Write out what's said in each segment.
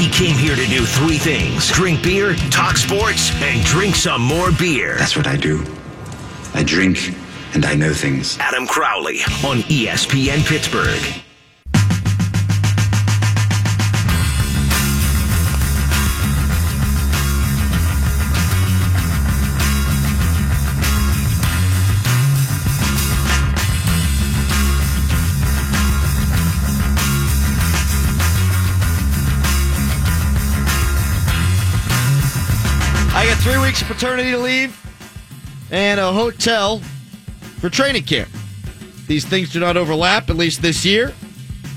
He came here to do three things drink beer, talk sports, and drink some more beer. That's what I do. I drink and I know things. Adam Crowley on ESPN Pittsburgh. Three weeks of paternity leave and a hotel for training camp. These things do not overlap, at least this year.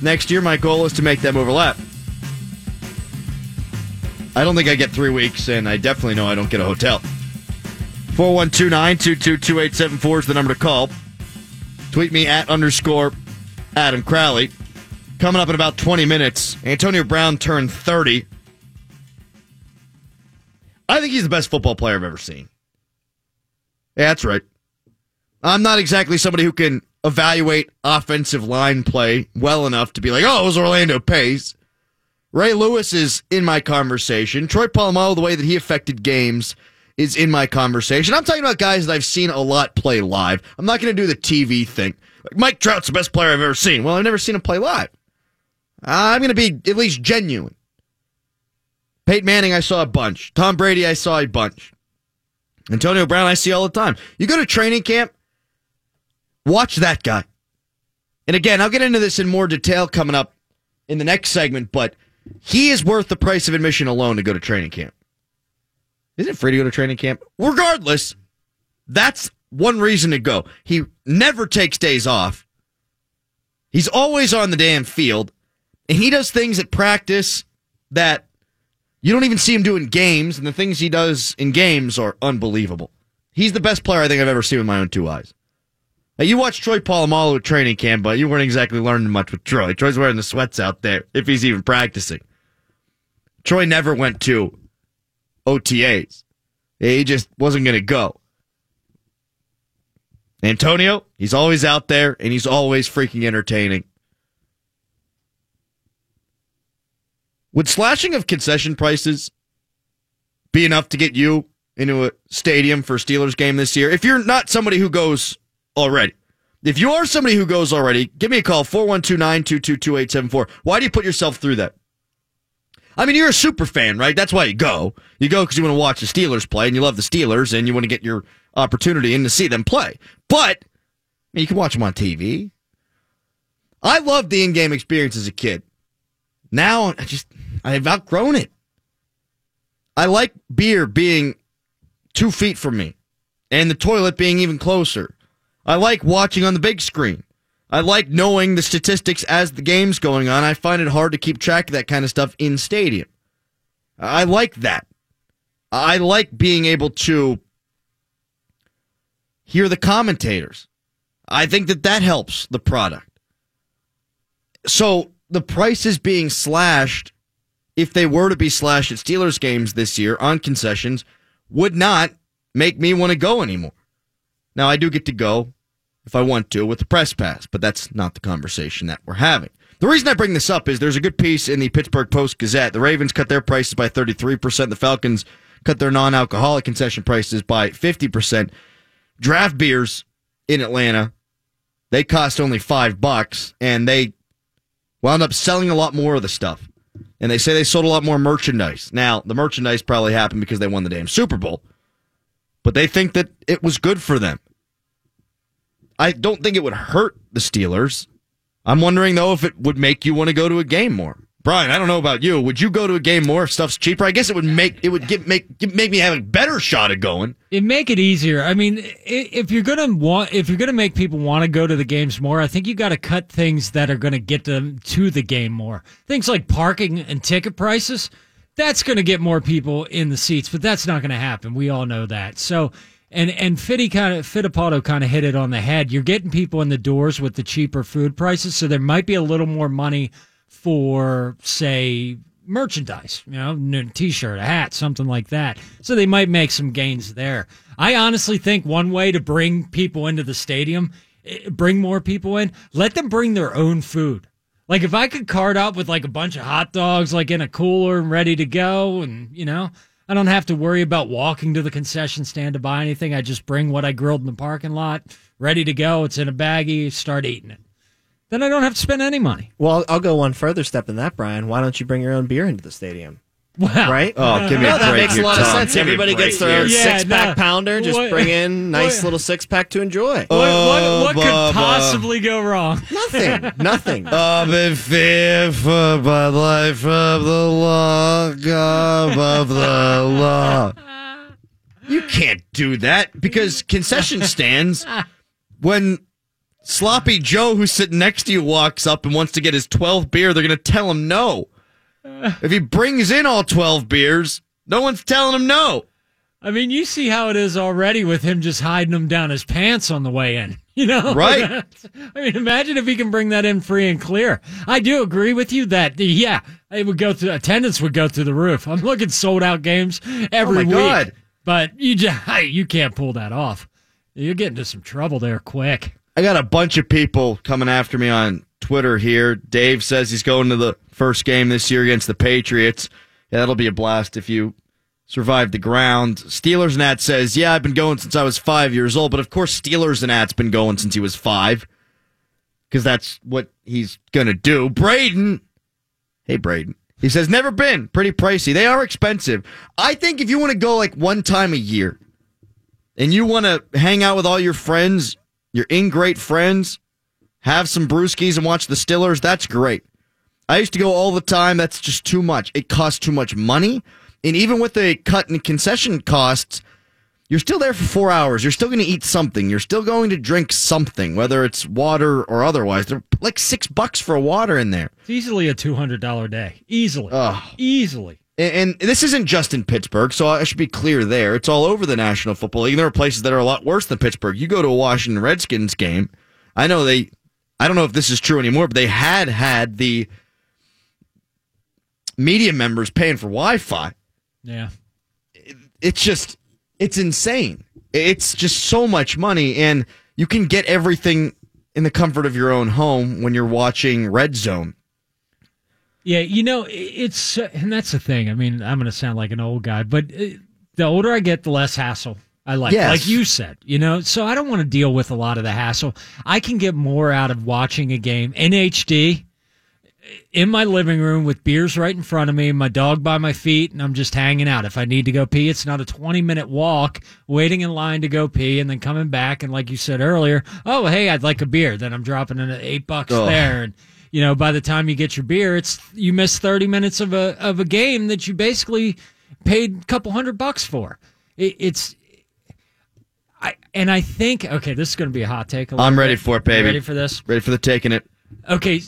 Next year, my goal is to make them overlap. I don't think I get three weeks, and I definitely know I don't get a hotel. 412 922 is the number to call. Tweet me at underscore Adam Crowley. Coming up in about 20 minutes, Antonio Brown turned 30. I think he's the best football player I've ever seen. Yeah, that's right. I'm not exactly somebody who can evaluate offensive line play well enough to be like, oh, it was Orlando Pace. Ray Lewis is in my conversation. Troy Polamalu, the way that he affected games is in my conversation. I'm talking about guys that I've seen a lot play live. I'm not going to do the TV thing. Like Mike Trout's the best player I've ever seen. Well, I've never seen him play live. I'm going to be at least genuine. Peyton Manning, I saw a bunch. Tom Brady, I saw a bunch. Antonio Brown, I see all the time. You go to training camp, watch that guy. And again, I'll get into this in more detail coming up in the next segment, but he is worth the price of admission alone to go to training camp. Isn't it free to go to training camp? Regardless, that's one reason to go. He never takes days off. He's always on the damn field, and he does things at practice that you don't even see him doing games, and the things he does in games are unbelievable. He's the best player I think I've ever seen with my own two eyes. Now, you watched Troy Polamalu at training camp, but you weren't exactly learning much with Troy. Troy's wearing the sweats out there, if he's even practicing. Troy never went to OTAs. He just wasn't going to go. Antonio, he's always out there, and he's always freaking entertaining. Would slashing of concession prices be enough to get you into a stadium for Steelers game this year? If you're not somebody who goes already, if you are somebody who goes already, give me a call 412 922 2874. Why do you put yourself through that? I mean, you're a super fan, right? That's why you go. You go because you want to watch the Steelers play and you love the Steelers and you want to get your opportunity in to see them play. But I mean, you can watch them on TV. I loved the in game experience as a kid. Now I just I've outgrown it. I like beer being two feet from me and the toilet being even closer. I like watching on the big screen. I like knowing the statistics as the game's going on. I find it hard to keep track of that kind of stuff in stadium. I like that. I like being able to hear the commentators. I think that that helps the product. So the prices being slashed, if they were to be slashed at Steelers games this year on concessions, would not make me want to go anymore. Now, I do get to go if I want to with the press pass, but that's not the conversation that we're having. The reason I bring this up is there's a good piece in the Pittsburgh Post Gazette. The Ravens cut their prices by 33%. The Falcons cut their non alcoholic concession prices by 50%. Draft beers in Atlanta, they cost only five bucks, and they wound up selling a lot more of the stuff. And they say they sold a lot more merchandise. Now, the merchandise probably happened because they won the damn Super Bowl, but they think that it was good for them. I don't think it would hurt the Steelers. I'm wondering though if it would make you want to go to a game more. Brian, I don't know about you. Would you go to a game more if stuff's cheaper? I guess it would make it would give, make make me have a better shot at going. It make it easier. I mean, if you're gonna want, if you're gonna make people want to go to the games more, I think you got to cut things that are gonna get them to the game more. Things like parking and ticket prices. That's gonna get more people in the seats, but that's not gonna happen. We all know that. So and and Fitty kind of Fittipaldo kind of hit it on the head. You're getting people in the doors with the cheaper food prices, so there might be a little more money for say merchandise, you know, t-shirt, a hat, something like that. So they might make some gains there. I honestly think one way to bring people into the stadium, eh, bring more people in, let them bring their own food. Like if I could cart up with like a bunch of hot dogs, like in a cooler and ready to go, and you know, I don't have to worry about walking to the concession stand to buy anything. I just bring what I grilled in the parking lot, ready to go. It's in a baggie. Start eating it. Then I don't have to spend any money. Well, I'll go one further step than that, Brian. Why don't you bring your own beer into the stadium? Wow. Right? Oh, give me No, a that break makes a here, lot of sense. Give Everybody gets their here. Yeah, six pack no. pounder. Just What- bring in nice what- little six pack to enjoy. What, what, what oh, could Bubba. possibly go wrong? Nothing. Nothing. I'm in fear for my life of the law, God of the law. You can't do that because concession stands, when Sloppy Joe, who's sitting next to you, walks up and wants to get his 12th beer, they're going to tell him no. If he brings in all 12 beers, no one's telling him no. I mean, you see how it is already with him just hiding them down his pants on the way in. You know, Right. I mean, imagine if he can bring that in free and clear. I do agree with you that yeah, it would go through attendance would go through the roof. I'm looking sold out games every Oh my week, God. but you just you can't pull that off. You're getting into some trouble there quick. I got a bunch of people coming after me on Twitter here. Dave says he's going to the first game this year against the Patriots. Yeah, that'll be a blast if you survive the ground. Steelers Nat says, Yeah, I've been going since I was five years old, but of course Steelers and Nat's been going since he was five. Because that's what he's gonna do. Braden Hey Braden. He says, Never been. Pretty pricey. They are expensive. I think if you want to go like one time a year and you want to hang out with all your friends, your in great friends, have some brewskis and watch the Stillers, that's great. I used to go all the time. That's just too much. It costs too much money. And even with the cut in concession costs, you're still there for four hours. You're still going to eat something. You're still going to drink something, whether it's water or otherwise. They're like six bucks for a water in there. It's easily a two hundred dollar day, easily, Ugh. easily. And, this isn't just in Pittsburgh, so I should be clear there. It's all over the National Football League. There are places that are a lot worse than Pittsburgh. You go to a Washington Redskins game. I know they, I don't know if this is true anymore, but they had had the media members paying for Wi Fi. Yeah. It's just, it's insane. It's just so much money, and you can get everything in the comfort of your own home when you're watching Red Zone. Yeah, you know, it's and that's the thing. I mean, I'm going to sound like an old guy, but uh, the older I get, the less hassle I like. Yes. Like you said, you know, so I don't want to deal with a lot of the hassle. I can get more out of watching a game in HD in my living room with beers right in front of me, my dog by my feet, and I'm just hanging out. If I need to go pee, it's not a 20 minute walk, waiting in line to go pee, and then coming back. And like you said earlier, oh, hey, I'd like a beer. Then I'm dropping in at eight bucks Ugh. there. And, you know, by the time you get your beer, it's you miss 30 minutes of a, of a game that you basically paid a couple hundred bucks for. It, it's, I, and I think, okay, this is going to be a hot take. I'm ready bit. for it, baby. Ready for this? Ready for the taking it. Okay,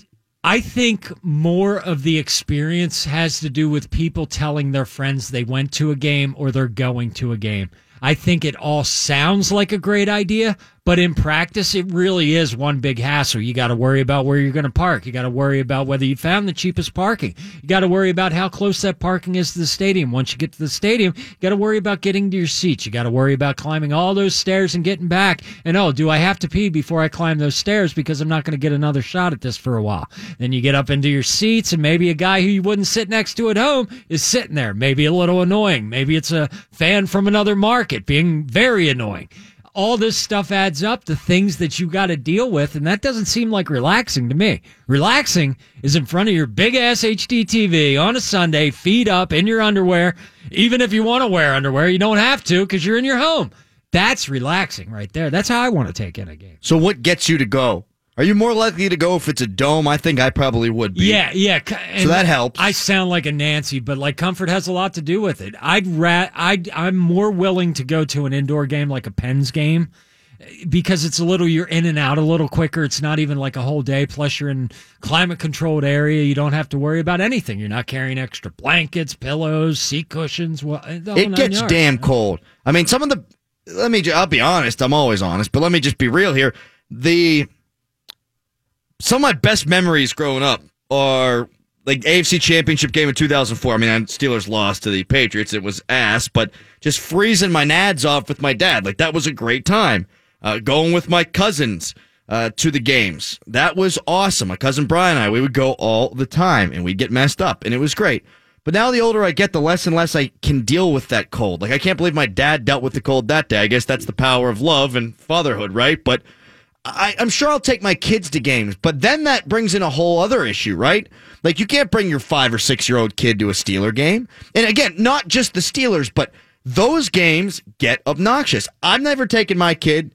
I think more of the experience has to do with people telling their friends they went to a game or they're going to a game. I think it all sounds like a great idea, but in practice, it really is one big hassle. You got to worry about where you're going to park. You got to worry about whether you found the cheapest parking. You got to worry about how close that parking is to the stadium. Once you get to the stadium, you got to worry about getting to your seats. You got to worry about climbing all those stairs and getting back. And oh, do I have to pee before I climb those stairs because I'm not going to get another shot at this for a while? Then you get up into your seats, and maybe a guy who you wouldn't sit next to at home is sitting there. Maybe a little annoying. Maybe it's a fan from another market being very annoying all this stuff adds up to things that you got to deal with, and that doesn't seem like relaxing to me. Relaxing is in front of your big ass HD TV on a Sunday, feet up in your underwear. Even if you want to wear underwear, you don't have to because you're in your home. That's relaxing right there. That's how I want to take in a game. So, what gets you to go? Are you more likely to go if it's a dome? I think I probably would be. Yeah, yeah. and that helps. I sound like a Nancy, but like comfort has a lot to do with it. I'd rat. I'd. I'm more willing to go to an indoor game like a Pens game because it's a little. You're in and out a little quicker. It's not even like a whole day. Plus, you're in climate controlled area. You don't have to worry about anything. You're not carrying extra blankets, pillows, seat cushions. Well, It gets yards. damn cold. I mean, some of the. Let me. I'll be honest. I'm always honest, but let me just be real here. The some of my best memories growing up are like AFC Championship game in 2004. I mean, Steelers lost to the Patriots. It was ass, but just freezing my nads off with my dad, like that was a great time. Uh, going with my cousins uh, to the games. That was awesome. My cousin Brian and I, we would go all the time and we'd get messed up and it was great. But now the older I get, the less and less I can deal with that cold. Like I can't believe my dad dealt with the cold that day. I guess that's the power of love and fatherhood, right? But I, I'm sure I'll take my kids to games. But then that brings in a whole other issue, right? Like you can't bring your five or six year old kid to a Steeler game. And again, not just the Steelers, but those games get obnoxious. I'm never taking my kid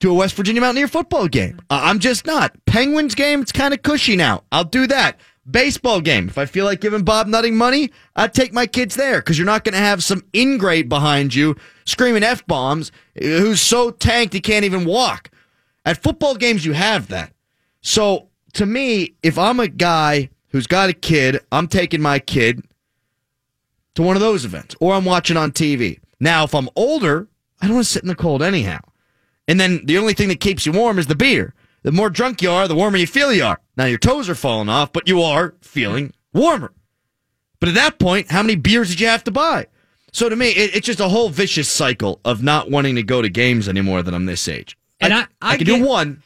to a West Virginia Mountaineer football game. I'm just not. Penguins game, it's kind of cushy now. I'll do that. Baseball game. If I feel like giving Bob Nutting money, I'd take my kids there because you're not going to have some ingrate behind you screaming F bombs who's so tanked he can't even walk. At football games, you have that. So to me, if I'm a guy who's got a kid, I'm taking my kid to one of those events or I'm watching on TV. Now, if I'm older, I don't want to sit in the cold anyhow. And then the only thing that keeps you warm is the beer. The more drunk you are, the warmer you feel you are. Now your toes are falling off, but you are feeling warmer. But at that point, how many beers did you have to buy? So to me, it, it's just a whole vicious cycle of not wanting to go to games anymore that I'm this age. And I- I can get- do one.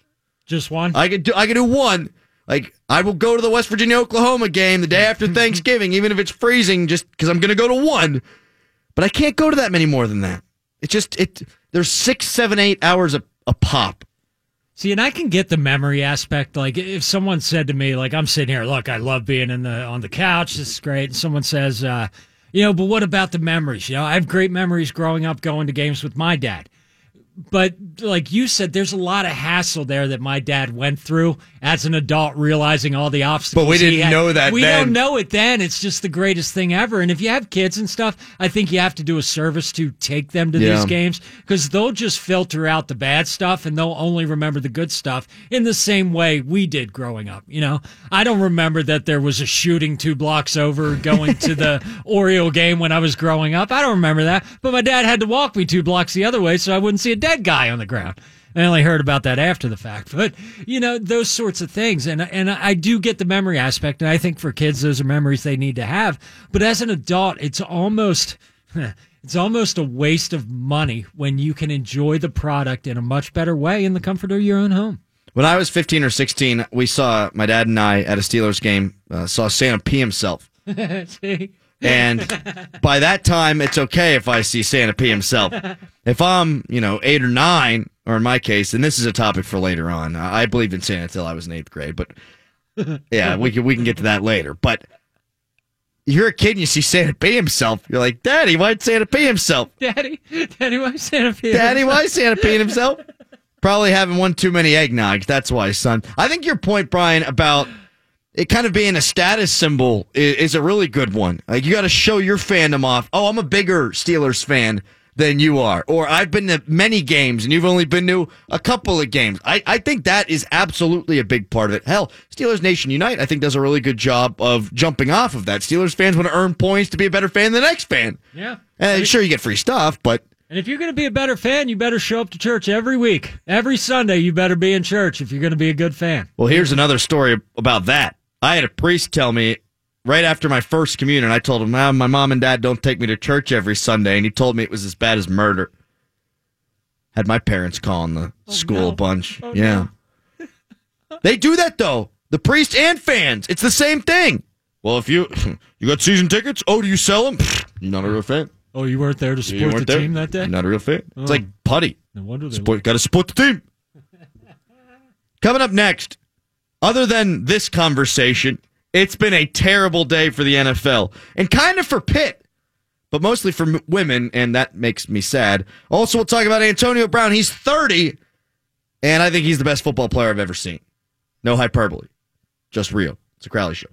Just one. I could do I could do one. Like I will go to the West Virginia Oklahoma game the day after Thanksgiving, even if it's freezing, just because I'm going to go to one. But I can't go to that many more than that. It's just it. There's six, seven, eight hours a, a pop. See, and I can get the memory aspect. Like, if someone said to me, like, I'm sitting here, look, I love being in the on the couch. This is great. And someone says, uh, you know, but what about the memories? You know, I have great memories growing up going to games with my dad. But like you said, there's a lot of hassle there that my dad went through as an adult, realizing all the obstacles. But we didn't know that We then. don't know it then. It's just the greatest thing ever. And if you have kids and stuff, I think you have to do a service to take them to Yeah. these games because they'll just filter out the bad stuff and they'll only remember the good stuff in the same way we did growing up. You know, I don't remember that there was a shooting two blocks over going to the Oriole game when I was growing up. I don't remember that, but my dad had to walk me two blocks the other way so I wouldn't see a dead guy on the ground. I only heard about that after the fact, but you know those sorts of things, and and I do get the memory aspect, and I think for kids those are memories they need to have. But as an adult, it's almost it's almost a waste of money when you can enjoy the product in a much better way in the comfort of your own home. When I was 15 or 16, we saw my dad and I at a Steelers game. Uh, saw Santa pee himself. See? And by that time, it's okay if I see Santa P himself. If I'm, you know, eight or nine, or in my case, and this is a topic for later on. I believed in Santa until I was in eighth grade, but yeah, we can we can get to that later. But you're a kid and you see Santa P himself. You're like, Daddy, why'd Santa P himself? Daddy, Daddy, why Santa Fe? Daddy, why Santa peeing himself? Probably having one too many eggnogs. That's why, son. I think your point, Brian, about it kind of being a status symbol is, is a really good one. Like you got to show your fandom off. Oh, I'm a bigger Steelers fan than you are, or I've been to many games and you've only been to a couple of games. I, I think that is absolutely a big part of it. Hell, Steelers Nation Unite, I think, does a really good job of jumping off of that. Steelers fans want to earn points to be a better fan than the next fan. Yeah. And sure, you get free stuff, but And if you're going to be a better fan, you better show up to church every week. Every Sunday, you better be in church if you're going to be a good fan. Well, here's another story about that. I had a priest tell me right after my first communion. I told him, ah, "My mom and dad don't take me to church every Sunday," and he told me it was as bad as murder. Had my parents calling the school no. a bunch. Oh, yeah, they do that though. The priest and fans, it's the same thing. Well, if you you got season tickets, oh, do you sell them? You're not a real fan. Oh, you weren't there to support the there? team that day? Not a real fan. It's like putty. No wonder they Support, got to support the team. Coming up next, other than this conversation, it's been a terrible day for the NFL and kind of for Pitt, but mostly for women, and that makes me sad. Also, we'll talk about Antonio Brown. He's 30, and I think he's the best football player I've ever seen. No hyperbole, just real. It's a Crowley show.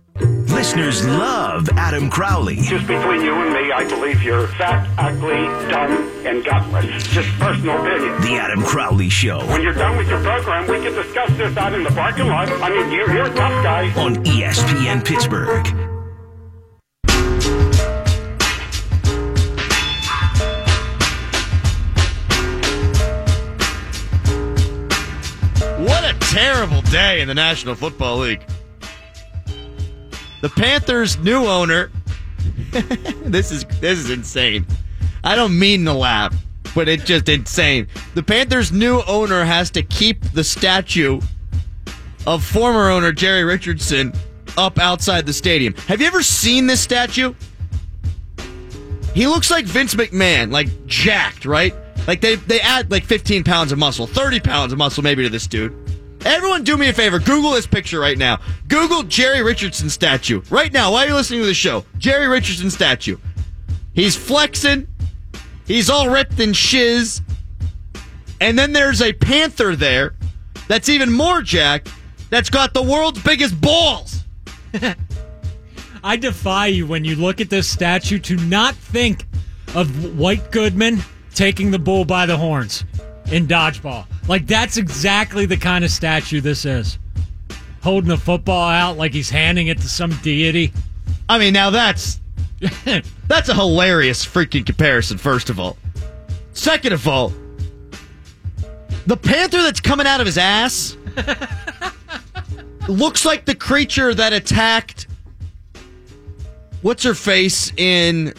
Listeners love Adam Crowley. Just between you and me, I believe you're fat, ugly, dumb, and gutless. Just personal opinion. The Adam Crowley Show When you're done with your program, we can discuss this out in the parking lot. I mean, you're, you're a tough guy. on ESPN Pittsburgh. What a terrible day in the National Football League. The Panthers' new owner. this is this is insane. I don't mean to laugh. but it's just insane. The Panthers' new owner has to keep the statue of former owner Jerry Richardson up outside the stadium. Have you ever seen this statue? He looks like Vince McMahon, like jacked, right? Like they they add like 15 pounds of muscle, 30 pounds of muscle maybe to this dude. Everyone do me a favor, Google this picture right now. Google Jerry Richardson statue. Right now, while you're listening to the show. Jerry Richardson statue. He's flexing. He's all ripped and shiz. And then there's a panther there that's even more jacked that's got the world's biggest balls. I defy you when you look at this statue to not think of White Goodman taking the bull by the horns in dodgeball. Like that's exactly the kind of statue this is. Holding a football out like he's handing it to some deity. I mean, now that's that's a hilarious freaking comparison, first of all. Second of all, the panther that's coming out of his ass looks like the creature that attacked what's her face in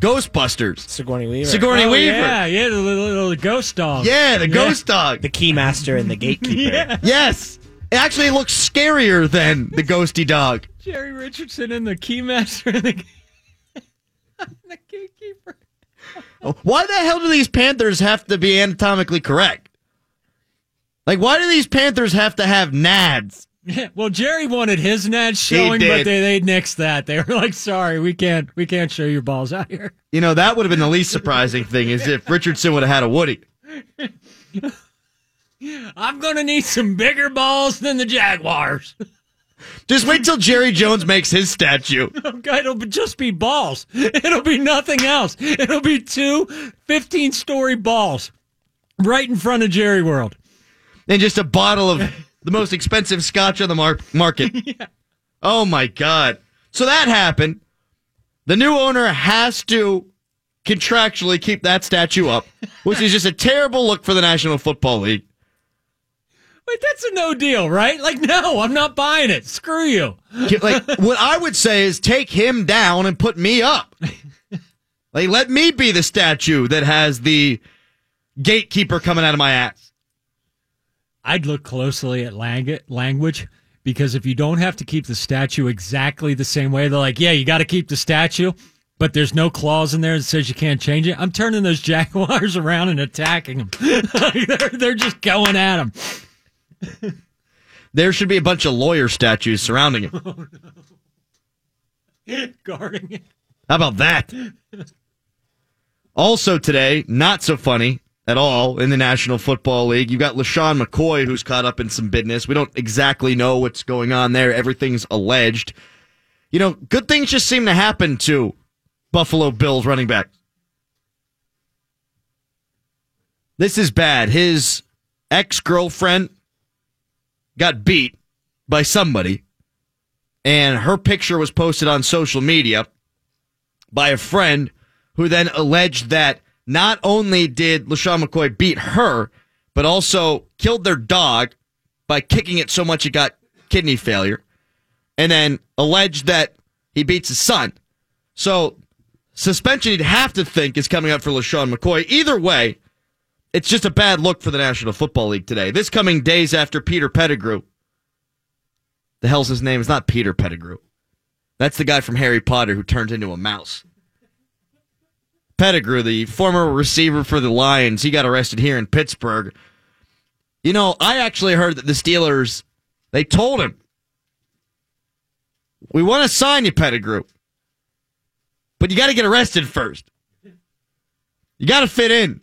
Ghostbusters? Sigourney Weaver. Sigourney Oh, Weaver. Yeah, yeah, the little, little ghost dog. Yeah, the ghost dog. the keymaster and the gatekeeper. Yeah. Yes. It actually looks scarier than the ghosty dog. Jerry Richardson and the keymaster and the, the gatekeeper. Why the hell do these panthers have to be anatomically correct? Like, why do these panthers have to have nads? Yeah, well, Jerry wanted his net showing, but they they nixed that. They were like, "Sorry, we can't we can't show your balls out here." You know, that would have been the least surprising thing is if Richardson would have had a Woody. I'm gonna need some bigger balls than the Jaguars. Just wait till Jerry Jones makes his statue. Okay, It'll just be balls. It'll be nothing else. It'll be two 15 story balls right in front of Jerry World. And just a bottle of the most expensive scotch on the mar- market. Oh my God. So that happened. The new owner has to contractually keep that statue up, which is just a terrible look for the National Football League. Wait, that's a no deal, right? Like, no, I'm not buying it. Screw you. Like what I would say is take him down and put me up. Like let me be the statue that has the gatekeeper coming out of my ass. I'd look closely at lang- language because if you don't have to keep the statue exactly the same way, they're like, yeah, you got to keep the statue, but there's no clause in there that says you can't change it. I'm turning those Jaguars around and attacking them. they're, they're just going at them. There should be a bunch of lawyer statues surrounding him. Oh, guarding it. How about that? Also today, not so funny at all in the National Football League. You've got LeSean McCoy who's caught up in some business. We don't exactly know what's going on there. Everything's alleged. You know, good things just seem to happen to Buffalo Bills running back. This is bad. His ex girlfriend got beat by somebody, and her picture was posted on social media by a friend who then alleged that not only did LeSean McCoy beat her, but also killed their dog by kicking it so much it got kidney failure, and then alleged that he beats his son. So, suspension you'd have to think is coming up for LeSean McCoy. Either way, it's just a bad look for the National Football League today. This coming days after Peter Pettigrew. The hell's his name? It's not Peter Pettigrew. That's the guy from Harry Potter who turned into a mouse. Pettigrew, the former receiver for the Lions, he got arrested here in Pittsburgh. You know, I actually heard that the Steelers, they told him, we want to sign you, Pettigrew, but you got to get arrested first. You got to fit in.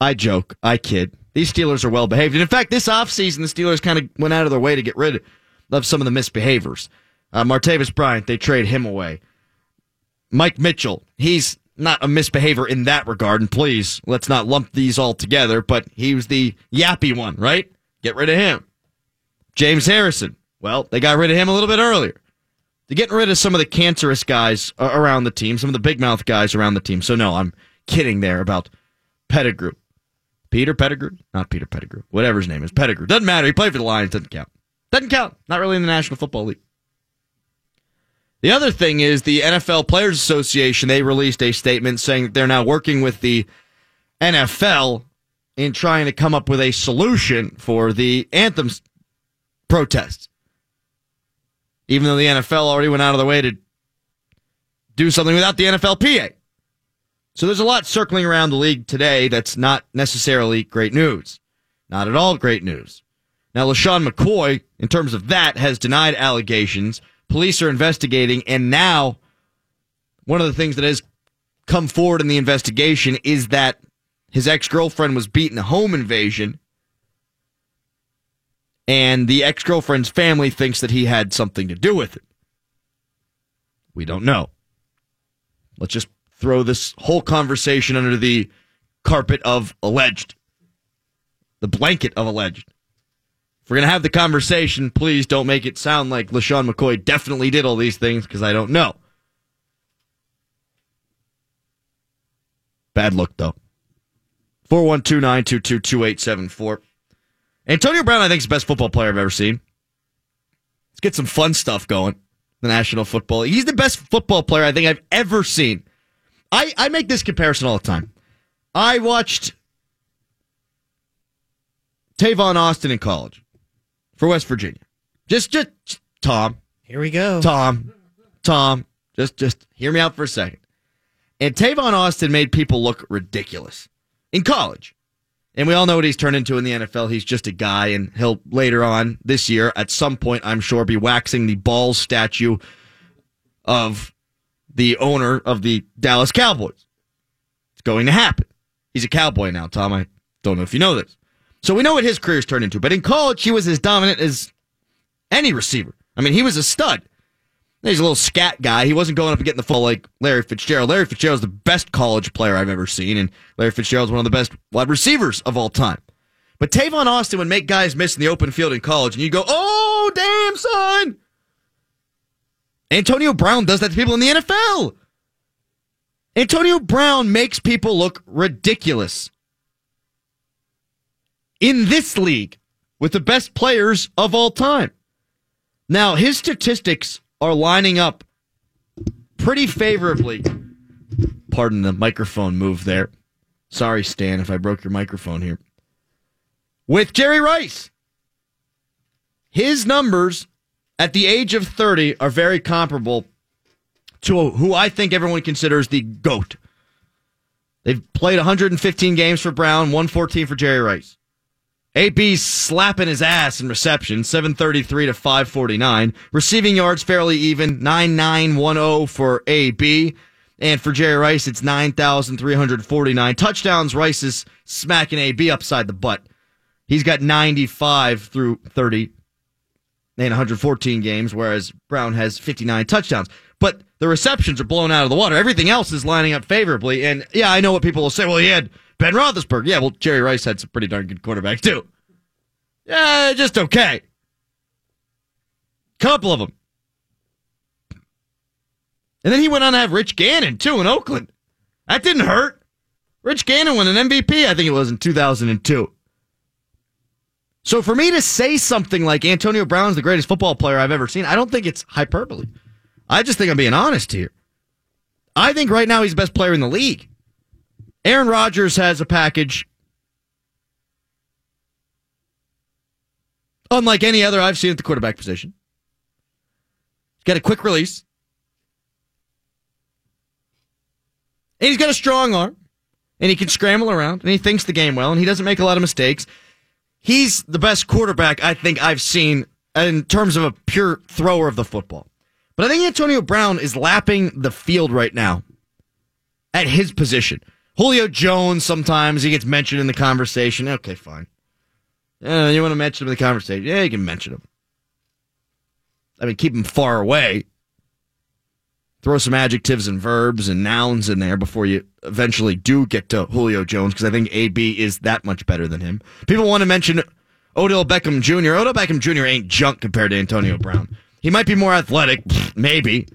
I joke. I kid. These Steelers are well behaved. And in fact, this offseason, the Steelers kind of went out of their way to get rid of some of the misbehaviors. Uh, Martavis Bryant, they trade him away. Mike Mitchell, he's not a misbehavior in that regard. And please, let's not lump these all together, but he was the yappy one, right? Get rid of him. James Harrison, well, they got rid of him a little bit earlier. They're getting rid of some of the cancerous guys around the team, some of the big mouth guys around the team. So, no, I'm kidding there about Pettigrew. Peter Pettigrew? Not Peter Pettigrew. Whatever his name is. Pettigrew. Doesn't matter. He played for the Lions. Doesn't count. Doesn't count. Not really in the National Football League. The other thing is the NFL Players Association, they released a statement saying that they're now working with the NFL in trying to come up with a solution for the anthems protests. Even though the NFL already went out of the way to do something without the NFLPA. So there's a lot circling around the league today that's not necessarily great news. Not at all great news. Now, LeSean McCoy, in terms of that, has denied allegations. Police are investigating, and now one of the things that has come forward in the investigation is that his ex girlfriend was beaten a home invasion, and the ex girlfriend's family thinks that he had something to do with it. We don't know. Let's just throw this whole conversation under the carpet of alleged, the blanket of alleged. We're going to have the conversation, please don't make it sound like LeSean McCoy definitely did all these things because I don't know. Bad look, though. 412 922 2874. Antonio Brown, I think, is the best football player I've ever seen. Let's get some fun stuff going. The National Football. He's the best football player I think I've ever seen. I, I make this comparison all the time. I watched Tavon Austin in college for West Virginia. Just, just, Tom, Here we go. Tom, Tom, just, just hear me out for a second. And Tavon Austin made people look ridiculous in college. And we all know what he's turned into in the NFL. He's just a guy, and he'll later on this year, at some point, I'm sure, be waxing the balls statue of the owner of the Dallas Cowboys. It's going to happen. He's a cowboy now, Tom. I don't know if you know this. So we know what his career's turned into. But in college, he was as dominant as any receiver. I mean, he was a stud. He's a little scat guy. He wasn't going up and getting the full like Larry Fitzgerald. Larry Fitzgerald's the best college player I've ever seen, and Larry Fitzgerald's one of the best wide receivers of all time. But Tavon Austin would make guys miss in the open field in college, and you go, "Oh, damn, son!" Antonio Brown does that to people in the NFL. Antonio Brown makes people look ridiculous in this league with the best players of all time. Now, his statistics are lining up pretty favorably. Pardon the microphone move there. Sorry, Stan, if I broke your microphone here. With Jerry Rice. His numbers at the age of 30 are very comparable to who I think everyone considers the GOAT. They've played 115 games for Brown, 114 for Jerry Rice. AB's slapping his ass in reception, 733 to 549. Receiving yards fairly even, 9910 for AB. And for Jerry Rice, it's 9,349. Touchdowns, Rice is smacking AB upside the butt. He's got 95 through 30 in 114 games, whereas Brown has 59 touchdowns. But the receptions are blown out of the water. Everything else is lining up favorably. And yeah, I know what people will say. Well, he had Ben Roethlisberger. Yeah, well, Jerry Rice had some pretty darn good quarterbacks too. Yeah, just okay. Couple of them. And then he went on to have Rich Gannon too in Oakland. That didn't hurt. Rich Gannon won an MVP, I think it was in 2002. So for me to say something like Antonio Brown's the greatest football player I've ever seen, I don't think it's hyperbole. I just think I'm being honest here. I think right now he's the best player in the league. Aaron Rodgers has a package unlike any other I've seen at the quarterback position. He's got a quick release. And he's got a strong arm. And he can scramble around. And he thinks the game well. And he doesn't make a lot of mistakes. He's the best quarterback I think I've seen in terms of a pure thrower of the football. But I think Antonio Brown is lapping the field right now at his position. Julio Jones, sometimes he gets mentioned in the conversation. Okay, fine. Uh, you want to mention him in the conversation? Yeah, you can mention him. I mean, keep him far away. Throw some adjectives and verbs and nouns in there before you eventually do get to Julio Jones, because I think AB is that much better than him. People want to mention Odell Beckham Jr. Odell Beckham Jr. ain't junk compared to Antonio Brown. He might be more athletic, maybe.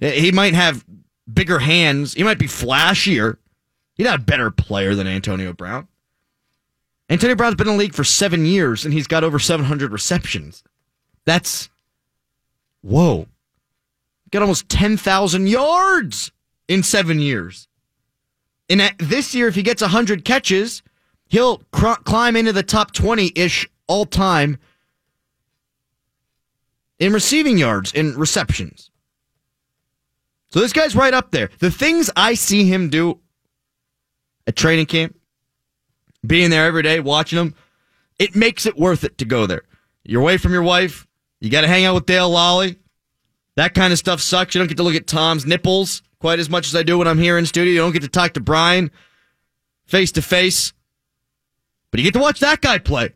He might have bigger hands. He might be flashier. He's not a better player than Antonio Brown. Antonio Brown's been in the league for seven years and he's got over 700 receptions. That's, whoa. Got almost 10,000 yards in seven years. And this year, if he gets 100 catches, he'll cr- climb into the top 20 ish all time in receiving yards and receptions. So this guy's right up there. The things I see him do at training camp, being there every day, watching them, it makes it worth it to go there. You're away from your wife. You got to hang out with Dale Lolley. That kind of stuff sucks. You don't get to look at Tom's nipples quite as much as I do when I'm here in studio. You don't get to talk to Brian face to face. But you get to watch that guy play.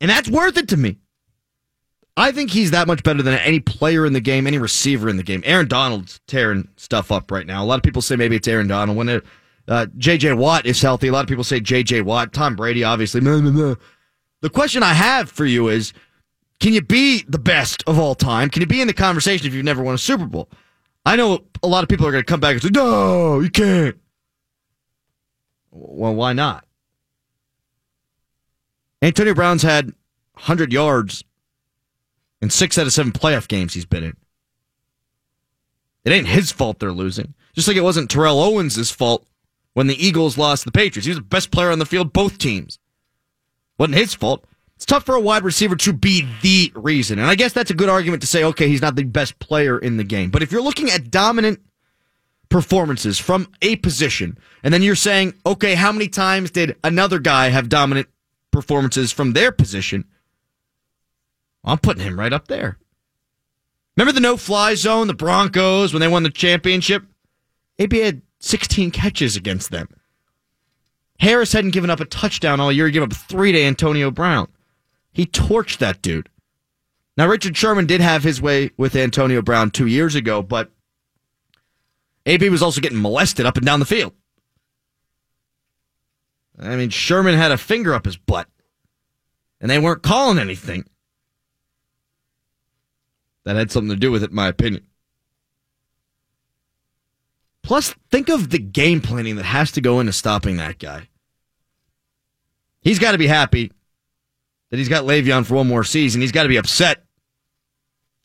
And that's worth it to me. I think he's that much better than any player in the game, any receiver in the game. Aaron Donald's tearing stuff up right now. A lot of people say maybe it's Aaron Donald. When it, uh, J.J. Watt is healthy, a lot of people say J.J. Watt. Tom Brady, obviously. The question I have for you is can you be the best of all time? Can you be in the conversation if you've never won a Super Bowl? I know a lot of people are going to come back and say, no, you can't. Well, why not? Antonio Brown's had 100 yards in six out of seven playoff games he's been in. It ain't his fault they're losing. Just like it wasn't Terrell Owens' fault when the Eagles lost the Patriots. He was the best player on the field, both teams. Wasn't his fault. It's tough for a wide receiver to be the reason. And I guess that's a good argument to say, okay, he's not the best player in the game. But if you're looking at dominant performances from a position, and then you're saying, okay, how many times did another guy have dominant performances from their position? I'm putting him right up there. Remember the no fly zone, the Broncos, when they won the championship? AB had 16 catches against them. Harris hadn't given up a touchdown all year. He gave up three to Antonio Brown. He torched that dude. Now, Richard Sherman did have his way with Antonio Brown two years ago, but AB was also getting molested up and down the field. I mean, Sherman had a finger up his butt, and they weren't calling anything. That had something to do with it, in my opinion. Plus, think of the game planning that has to go into stopping that guy. He's got to be happy that he's got Le'Veon for one more season. He's got to be upset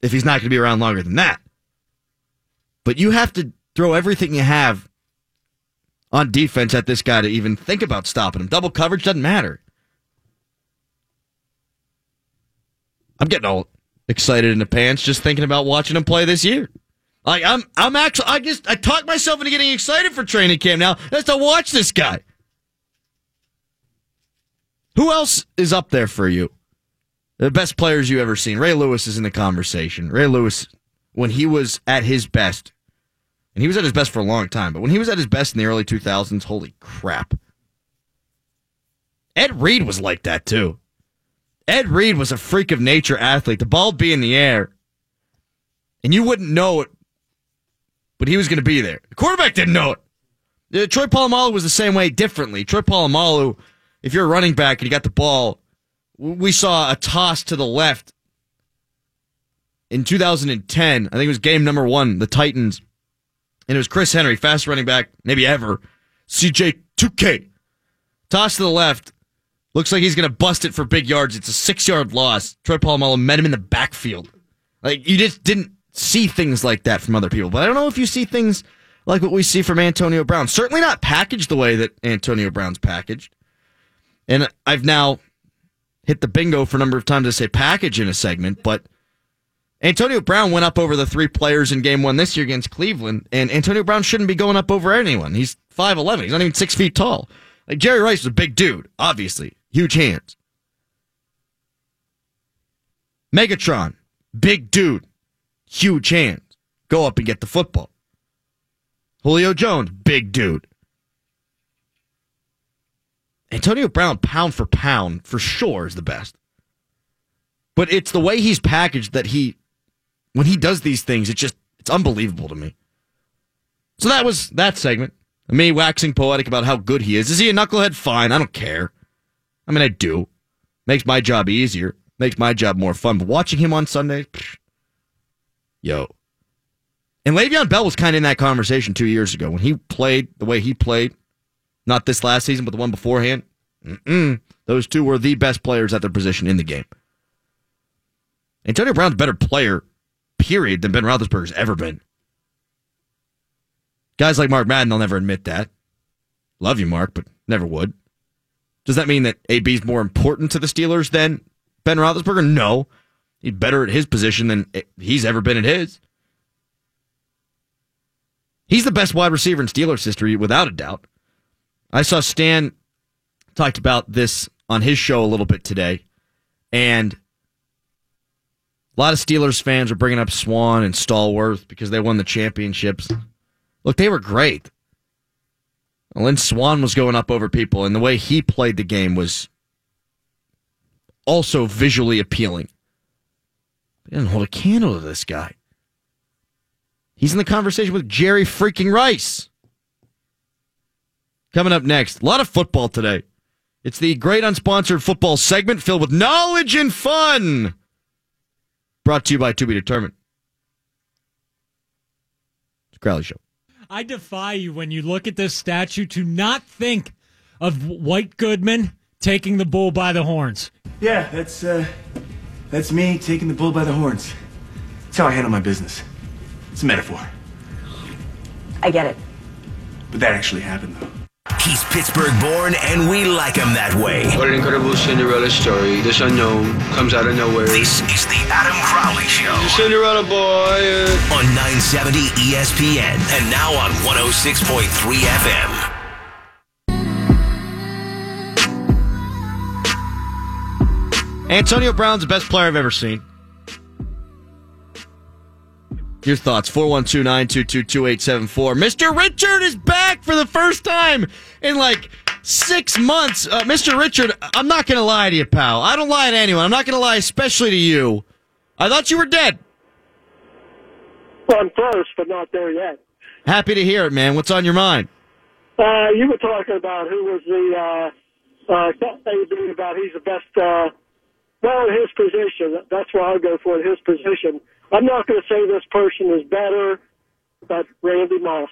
if he's not going to be around longer than that. But you have to throw everything you have on defense at this guy to even think about stopping him. Double coverage doesn't matter. I'm getting all excited in the pants just thinking about watching him play this year. Like I'm, I'm actually, I just, I talked myself into getting excited for training camp now just to watch this guy. Who else is up there for you? The best players you ever seen. Ray Lewis is in the conversation. Ray Lewis, when he was at his best, and he was at his best for a long time, but when he was at his best in the early 2000s, holy crap. Ed Reed was like that too. Ed Reed was a freak of nature athlete. The ball would be in the air, and you wouldn't know it, but he was going to be there. The quarterback didn't know it. Uh, Troy Polamalu was the same way, differently. Troy Polamalu, if you're a running back and you got the ball, we saw a toss to the left in 2010. I think it was game number one, the Titans, and it was Chris Henry, fast running back maybe ever. CJ 2K, toss to the left. Looks like he's going to bust it for big yards. It's a six yard loss. Troy Polamalu met him in the backfield. Like, you just didn't see things like that from other people. But I don't know if you see things like what we see from Antonio Brown. Certainly not packaged the way that Antonio Brown's packaged. And I've now hit the bingo for a number of times to say package in a segment, but Antonio Brown went up over the three players in game one this year against Cleveland, and Antonio Brown shouldn't be going up over anyone. He's 5'11. He's not even six feet tall. Like Jerry Rice was a big dude, obviously. Huge hands. Megatron, big dude, huge hands. Go up and get the football. Julio Jones, big dude. Antonio Brown, pound for pound, for sure, is the best. But it's the way he's packaged that he, when he does these things, it's just, it's unbelievable to me. So that was that segment. Me waxing poetic about how good he is. Is he a knucklehead? Fine. I don't care. I mean, I do. Makes my job easier. Makes my job more fun. But watching him on Sunday, psh, yo. And Le'Veon Bell was kind of in that conversation two years ago when he played the way he played. Not this last season, but the one beforehand. Mm-mm. Those two were the best players at their position in the game. Antonio Brown's a better player, period, than Ben Roethlisberger's ever been. Guys like Mark Madden, they'll never admit that. Love you, Mark, but never would. Does that mean that AB is more important to the Steelers than Ben Roethlisberger? No. He's better at his position than he's ever been at his. He's the best wide receiver in Steelers history, without a doubt. I saw Stan talked about this on his show a little bit today, and a lot of Steelers fans are bringing up Swan and Stallworth because they won the championships. Look, they were great. Lynn Swann was going up over people, and the way he played the game was also visually appealing. They didn't hold a candle to this guy. He's in the conversation with Jerry freaking Rice. Coming up next, a lot of football today. It's the great unsponsored football segment filled with knowledge and fun. Brought to you by To Be Determined. It's Crowley Show. I defy you when you look at this statue to not think of White Goodman taking the bull by the horns. Yeah, that's uh, that's me taking the bull by the horns. That's how I handle my business. It's a metaphor. I get it. But that actually happened, though. He's Pittsburgh born, and we like him that way. What an incredible Cinderella story. This unknown comes out of nowhere. This is the Adam Crowley Show. Cinderella boy. uh, On 970 ESPN, and now on 106.3 FM. Antonio Brown's the best player I've ever seen. Your thoughts, 412 922 2874. Mr. Richard is back for the first time in like six months. Uh, Mr. Richard, I'm not going to lie to you, pal. I don't lie to anyone. I'm not going to lie, especially to you. I thought you were dead. Well, I'm close, but not there yet. Happy to hear it, man. What's on your mind? Uh, you were talking about who was the uh, uh, AB about he's the best. Uh, well, in his position, that's where I'll go for in his position. I'm not going to say this person is better, but Randy Moss.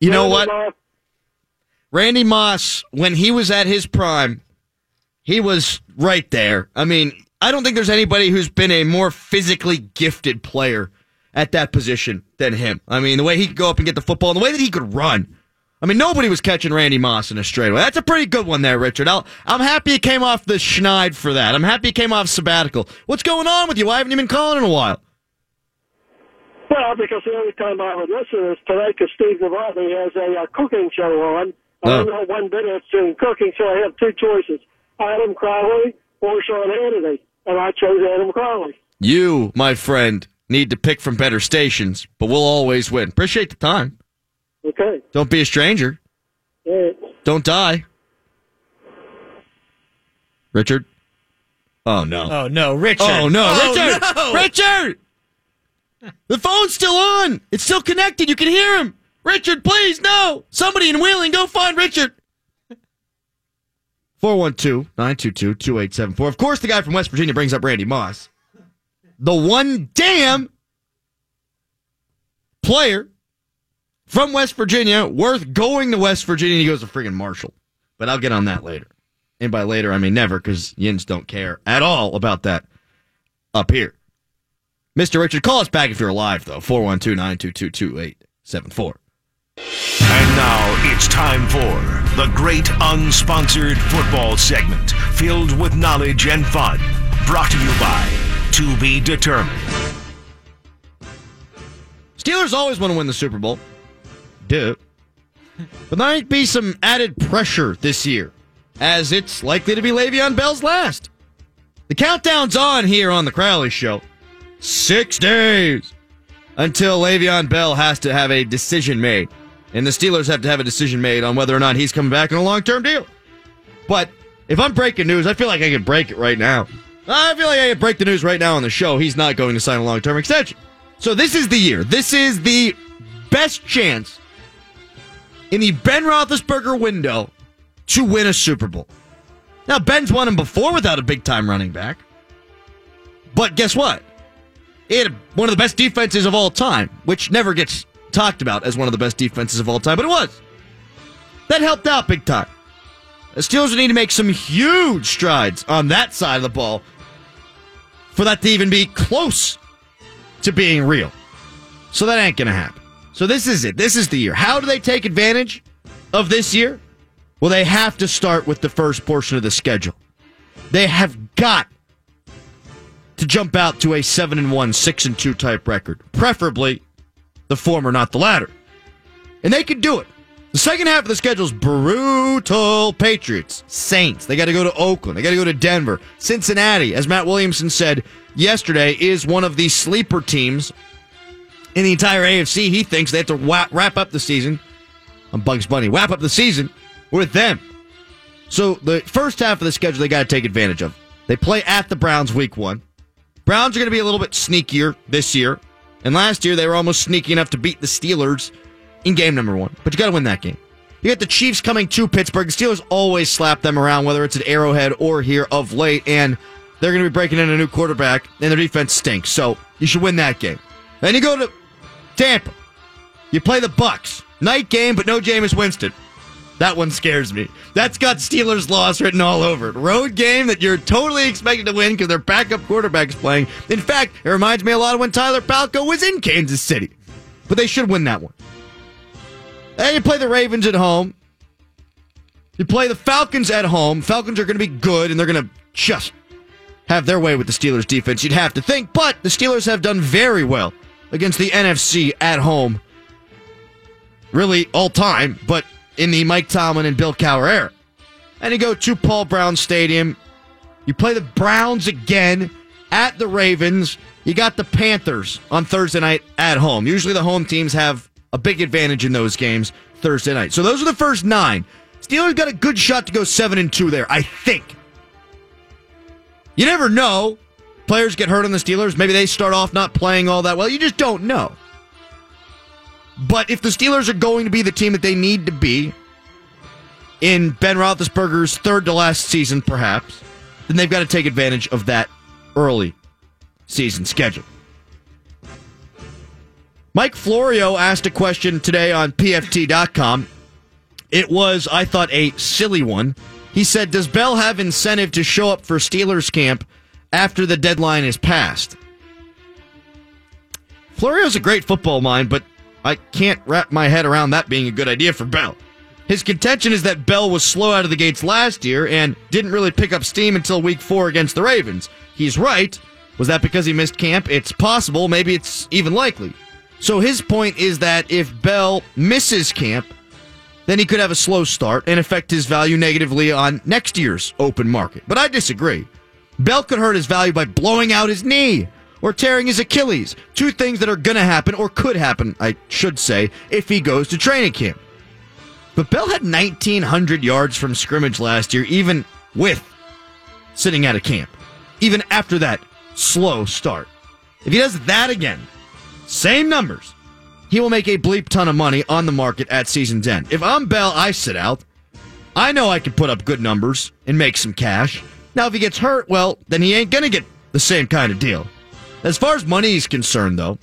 You know Randy what? Moss, Randy Moss, when he was at his prime, he was right there. I mean, I don't think there's anybody who's been a more physically gifted player at that position than him. I mean, the way he could go up and get the football, and the way that he could run. I mean, nobody was catching Randy Moss in a straightaway. That's a pretty good one there, Richard. I'll, I'm happy you came off the schneid for that. I'm happy you came off sabbatical. What's going on with you? Why haven't you been calling in a while? well, because the only time I would listen is today because Steve Navarre has a uh, cooking show on. I don't Oh. know one bit it's in cooking, so I have two choices: Adam Crowley or Sean Hannity, and I chose Adam Crowley. You, my friend, need to pick from better stations, but we'll always win. Appreciate the time. Okay. Don't be a stranger. Yeah. Don't die. Richard? Oh, no. Oh no, Richard! Oh no, Oh, Richard! no! Richard! The phone's still on. It's still connected. You can hear him. Richard, please, no. Somebody in Wheeling, go find Richard. 412-922-2874. Of course, the guy from West Virginia brings up Randy Moss. The one damn player from West Virginia worth going to West Virginia. He goes to friggin' Marshall. But I'll get on that later. And by later, I mean never, because Yins don't care at all about that up here. Mr. Richard, call us back if you're alive, though. 412 922 2874. And now it's time for the great unsponsored football segment filled with knowledge and fun. Brought to you by To Be Determined. Steelers always want to win the Super Bowl. Duh. But there might be some added pressure this year, as it's likely to be Le'Veon Bell's last. The countdown's on here on the Crowley Show. Six days until Le'Veon Bell has to have a decision made. And the Steelers have to have a decision made on whether or not he's coming back on a long term deal. But if I'm breaking news, I feel like I can break it right now. I feel like I can break the news right now on the show. He's not going to sign a long term extension. So this is the year. This is the best chance in the Ben Roethlisberger window to win a Super Bowl. Now, Ben's won them before without a big time running back. But guess what? Had one of the best defenses of all time, which never gets talked about as one of the best defenses of all time, but it was. That helped out big time. The Steelers need to make some huge strides on that side of the ball for that to even be close to being real. So that ain't going to happen. So this is it. This is the year. How do they take advantage of this year? Well, they have to start with the first portion of the schedule. They have got to jump out to a 7 and 1, 6 and 2 type record. Preferably the former, not the latter. And they can do it. The second half of the schedule is brutal. Patriots, Saints. They got to go to Oakland. They got to go to Denver. Cincinnati, as Matt Williamson said yesterday, is one of the sleeper teams in the entire AFC. He thinks they have to wrap, up the season. I'm Bugs Bunny. Wrap up the season with them. So the first half of the schedule they got to take advantage of. They play at the Browns week one. Browns are going to be a little bit sneakier this year. And last year they were almost sneaky enough to beat the Steelers in game number one. But you got to win that game. You got the Chiefs coming to Pittsburgh. The Steelers always slap them around, whether it's at Arrowhead or here of late. And they're going to be breaking in a new quarterback, and their defense stinks. So you should win that game. Then you go to Tampa. You play the Bucks. Night game, but no Jameis Winston. That one scares me. That's got Steelers loss written all over it. Road game that you're totally expected to win because their backup quarterback's playing. In fact, it reminds me a lot of when Tyler Palko was in Kansas City. But they should win that one. Then you play the Ravens at home. You play the Falcons at home. Falcons are going to be good, and they're going to just have their way with the Steelers defense, you'd have to think. But the Steelers have done very well against the NFC at home. Really all time, but in the Mike Tomlin and Bill Cowher era. And you go to Paul Brown Stadium. You play the Browns again at the Ravens. You got the Panthers on Thursday night at home. Usually the home teams have a big advantage in those games Thursday night. So those are the first nine. Steelers got a good shot to go seven and two there, I think. You never know. Players get hurt on the Steelers. Maybe they start off not playing all that well. You just don't know. But if the Steelers are going to be the team that they need to be in Ben Roethlisberger's third to last season, perhaps, then they've got to take advantage of that early season schedule. Mike Florio asked a question today on PFT.com. It was, I thought, a silly one. He said, Does Bell have incentive to show up for Steelers camp after the deadline is passed? Florio's a great football mind, but I can't wrap my head around that being a good idea for Bell. His contention is that Bell was slow out of the gates last year and didn't really pick up steam until week four against the Ravens. He's right. Was that because he missed camp? It's possible. Maybe it's even likely. So his point is that if Bell misses camp, then he could have a slow start and affect his value negatively on next year's open market. But I disagree. Bell could hurt his value by blowing out his knee or tearing his Achilles. Two things that are going to happen, or could happen, I should say, if he goes to training camp. But Bell had 1,900 yards from scrimmage last year, even with sitting out of camp. Even after that slow start. If he does that again, same numbers, he will make a bleep ton of money on the market at season's end. If I'm Bell, I sit out. I know I can put up good numbers and make some cash. Now, if he gets hurt, well, then he ain't going to get the same kind of deal. As far as money is concerned, though,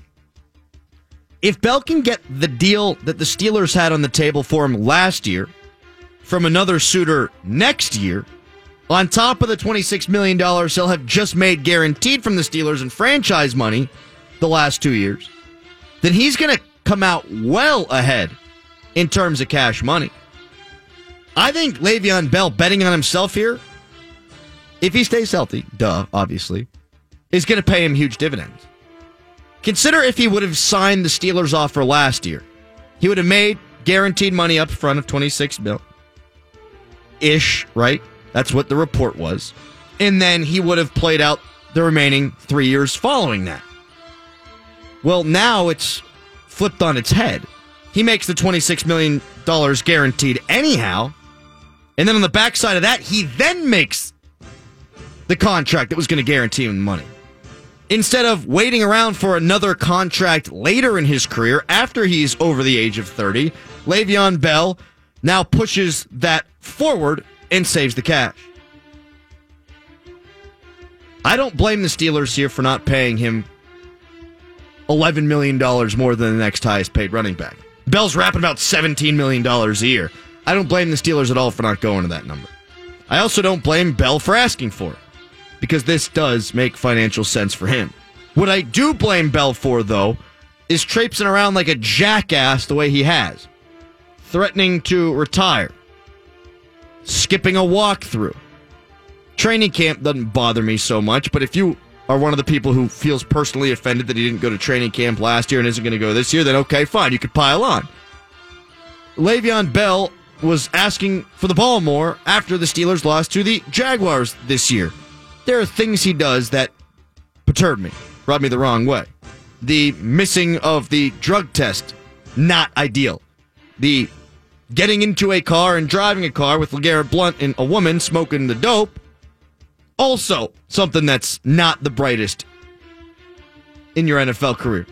if Bell can get the deal that the Steelers had on the table for him last year from another suitor next year, on top of the $26 million he'll have just made guaranteed from the Steelers and franchise money the last two years, then he's going to come out well ahead in terms of cash money. I think Le'Veon Bell betting on himself here, if he stays healthy, duh, obviously, is going to pay him huge dividends. Consider if he would have signed the Steelers offer last year. He would have made guaranteed money up front of 26 mil ish, right? That's what the report was. And then he would have played out the remaining 3 years following that. Well, now it's flipped on its head. He makes the $26 million guaranteed anyhow. And then on the backside of that, he then makes the contract that was going to guarantee him money. Instead of waiting around for another contract later in his career after he's over the age of 30, Le'Veon Bell now pushes that forward and saves the cash. I don't blame the Steelers here for not paying him $11 million more than the next highest paid running back. Bell's wrapping about $17 million a year. I don't blame the Steelers at all for not going to that number. I also don't blame Bell for asking for it because this does make financial sense for him. What I do blame Bell for, though, is traipsing around like a jackass the way he has, threatening to retire, skipping a walkthrough. Training camp doesn't bother me so much, but if you are one of the people who feels personally offended that he didn't go to training camp last year and isn't going to go this year, then okay, fine, you could pile on. Le'Veon Bell was asking for the ball more after the Steelers lost to the Jaguars this year. There are things he does that perturb me, rub me the wrong way. The missing of the drug test, not ideal. The getting into a car and driving a car with LeGarrette Blunt and a woman smoking the dope, also something that's not the brightest in your NFL career.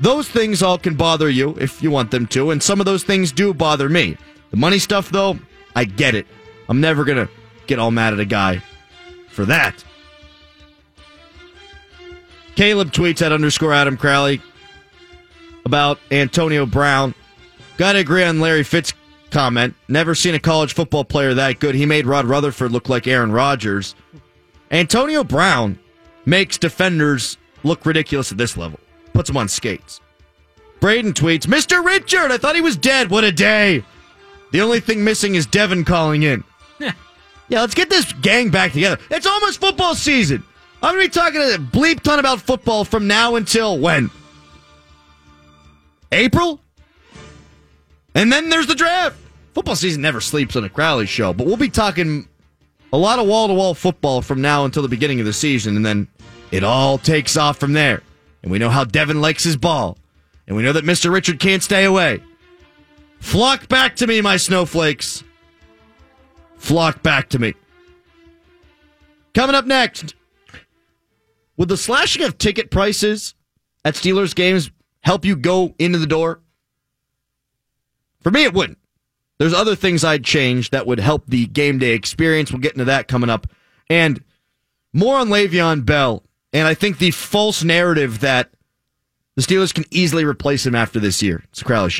Those things all can bother you if you want them to, and some of those things do bother me. The money stuff, though, I get it. I'm never going to get all mad at a guy for that. Caleb tweets at underscore Adam Crowley about Antonio Brown. Gotta agree on Larry Fitz comment. Never seen a college football player that good. He made Rod Rutherford look like Aaron Rodgers. Antonio Brown makes defenders look ridiculous at this level. Puts them on skates. Braden tweets, Mr. Richard, I thought he was dead. What a day. The only thing missing is Devin calling in. yeah, let's get this gang back together. It's almost football season. I'm going to be talking a bleep ton about football from now until when? April? And then there's the draft. Football season never sleeps on a Crowley show, but we'll be talking a lot of wall to wall football from now until the beginning of the season, and then it all takes off from there. And we know how Devin likes his ball, and we know that Mr. Richard can't stay away. Flock back to me, my snowflakes. Flock back to me. Coming up next, would the slashing of ticket prices at Steelers games help you go into the door? For me, it wouldn't. There's other things I'd change that would help the game day experience. We'll get into that coming up. And more on Le'Veon Bell. And I think the false narrative that the Steelers can easily replace him after this year. It's a Crowley Show.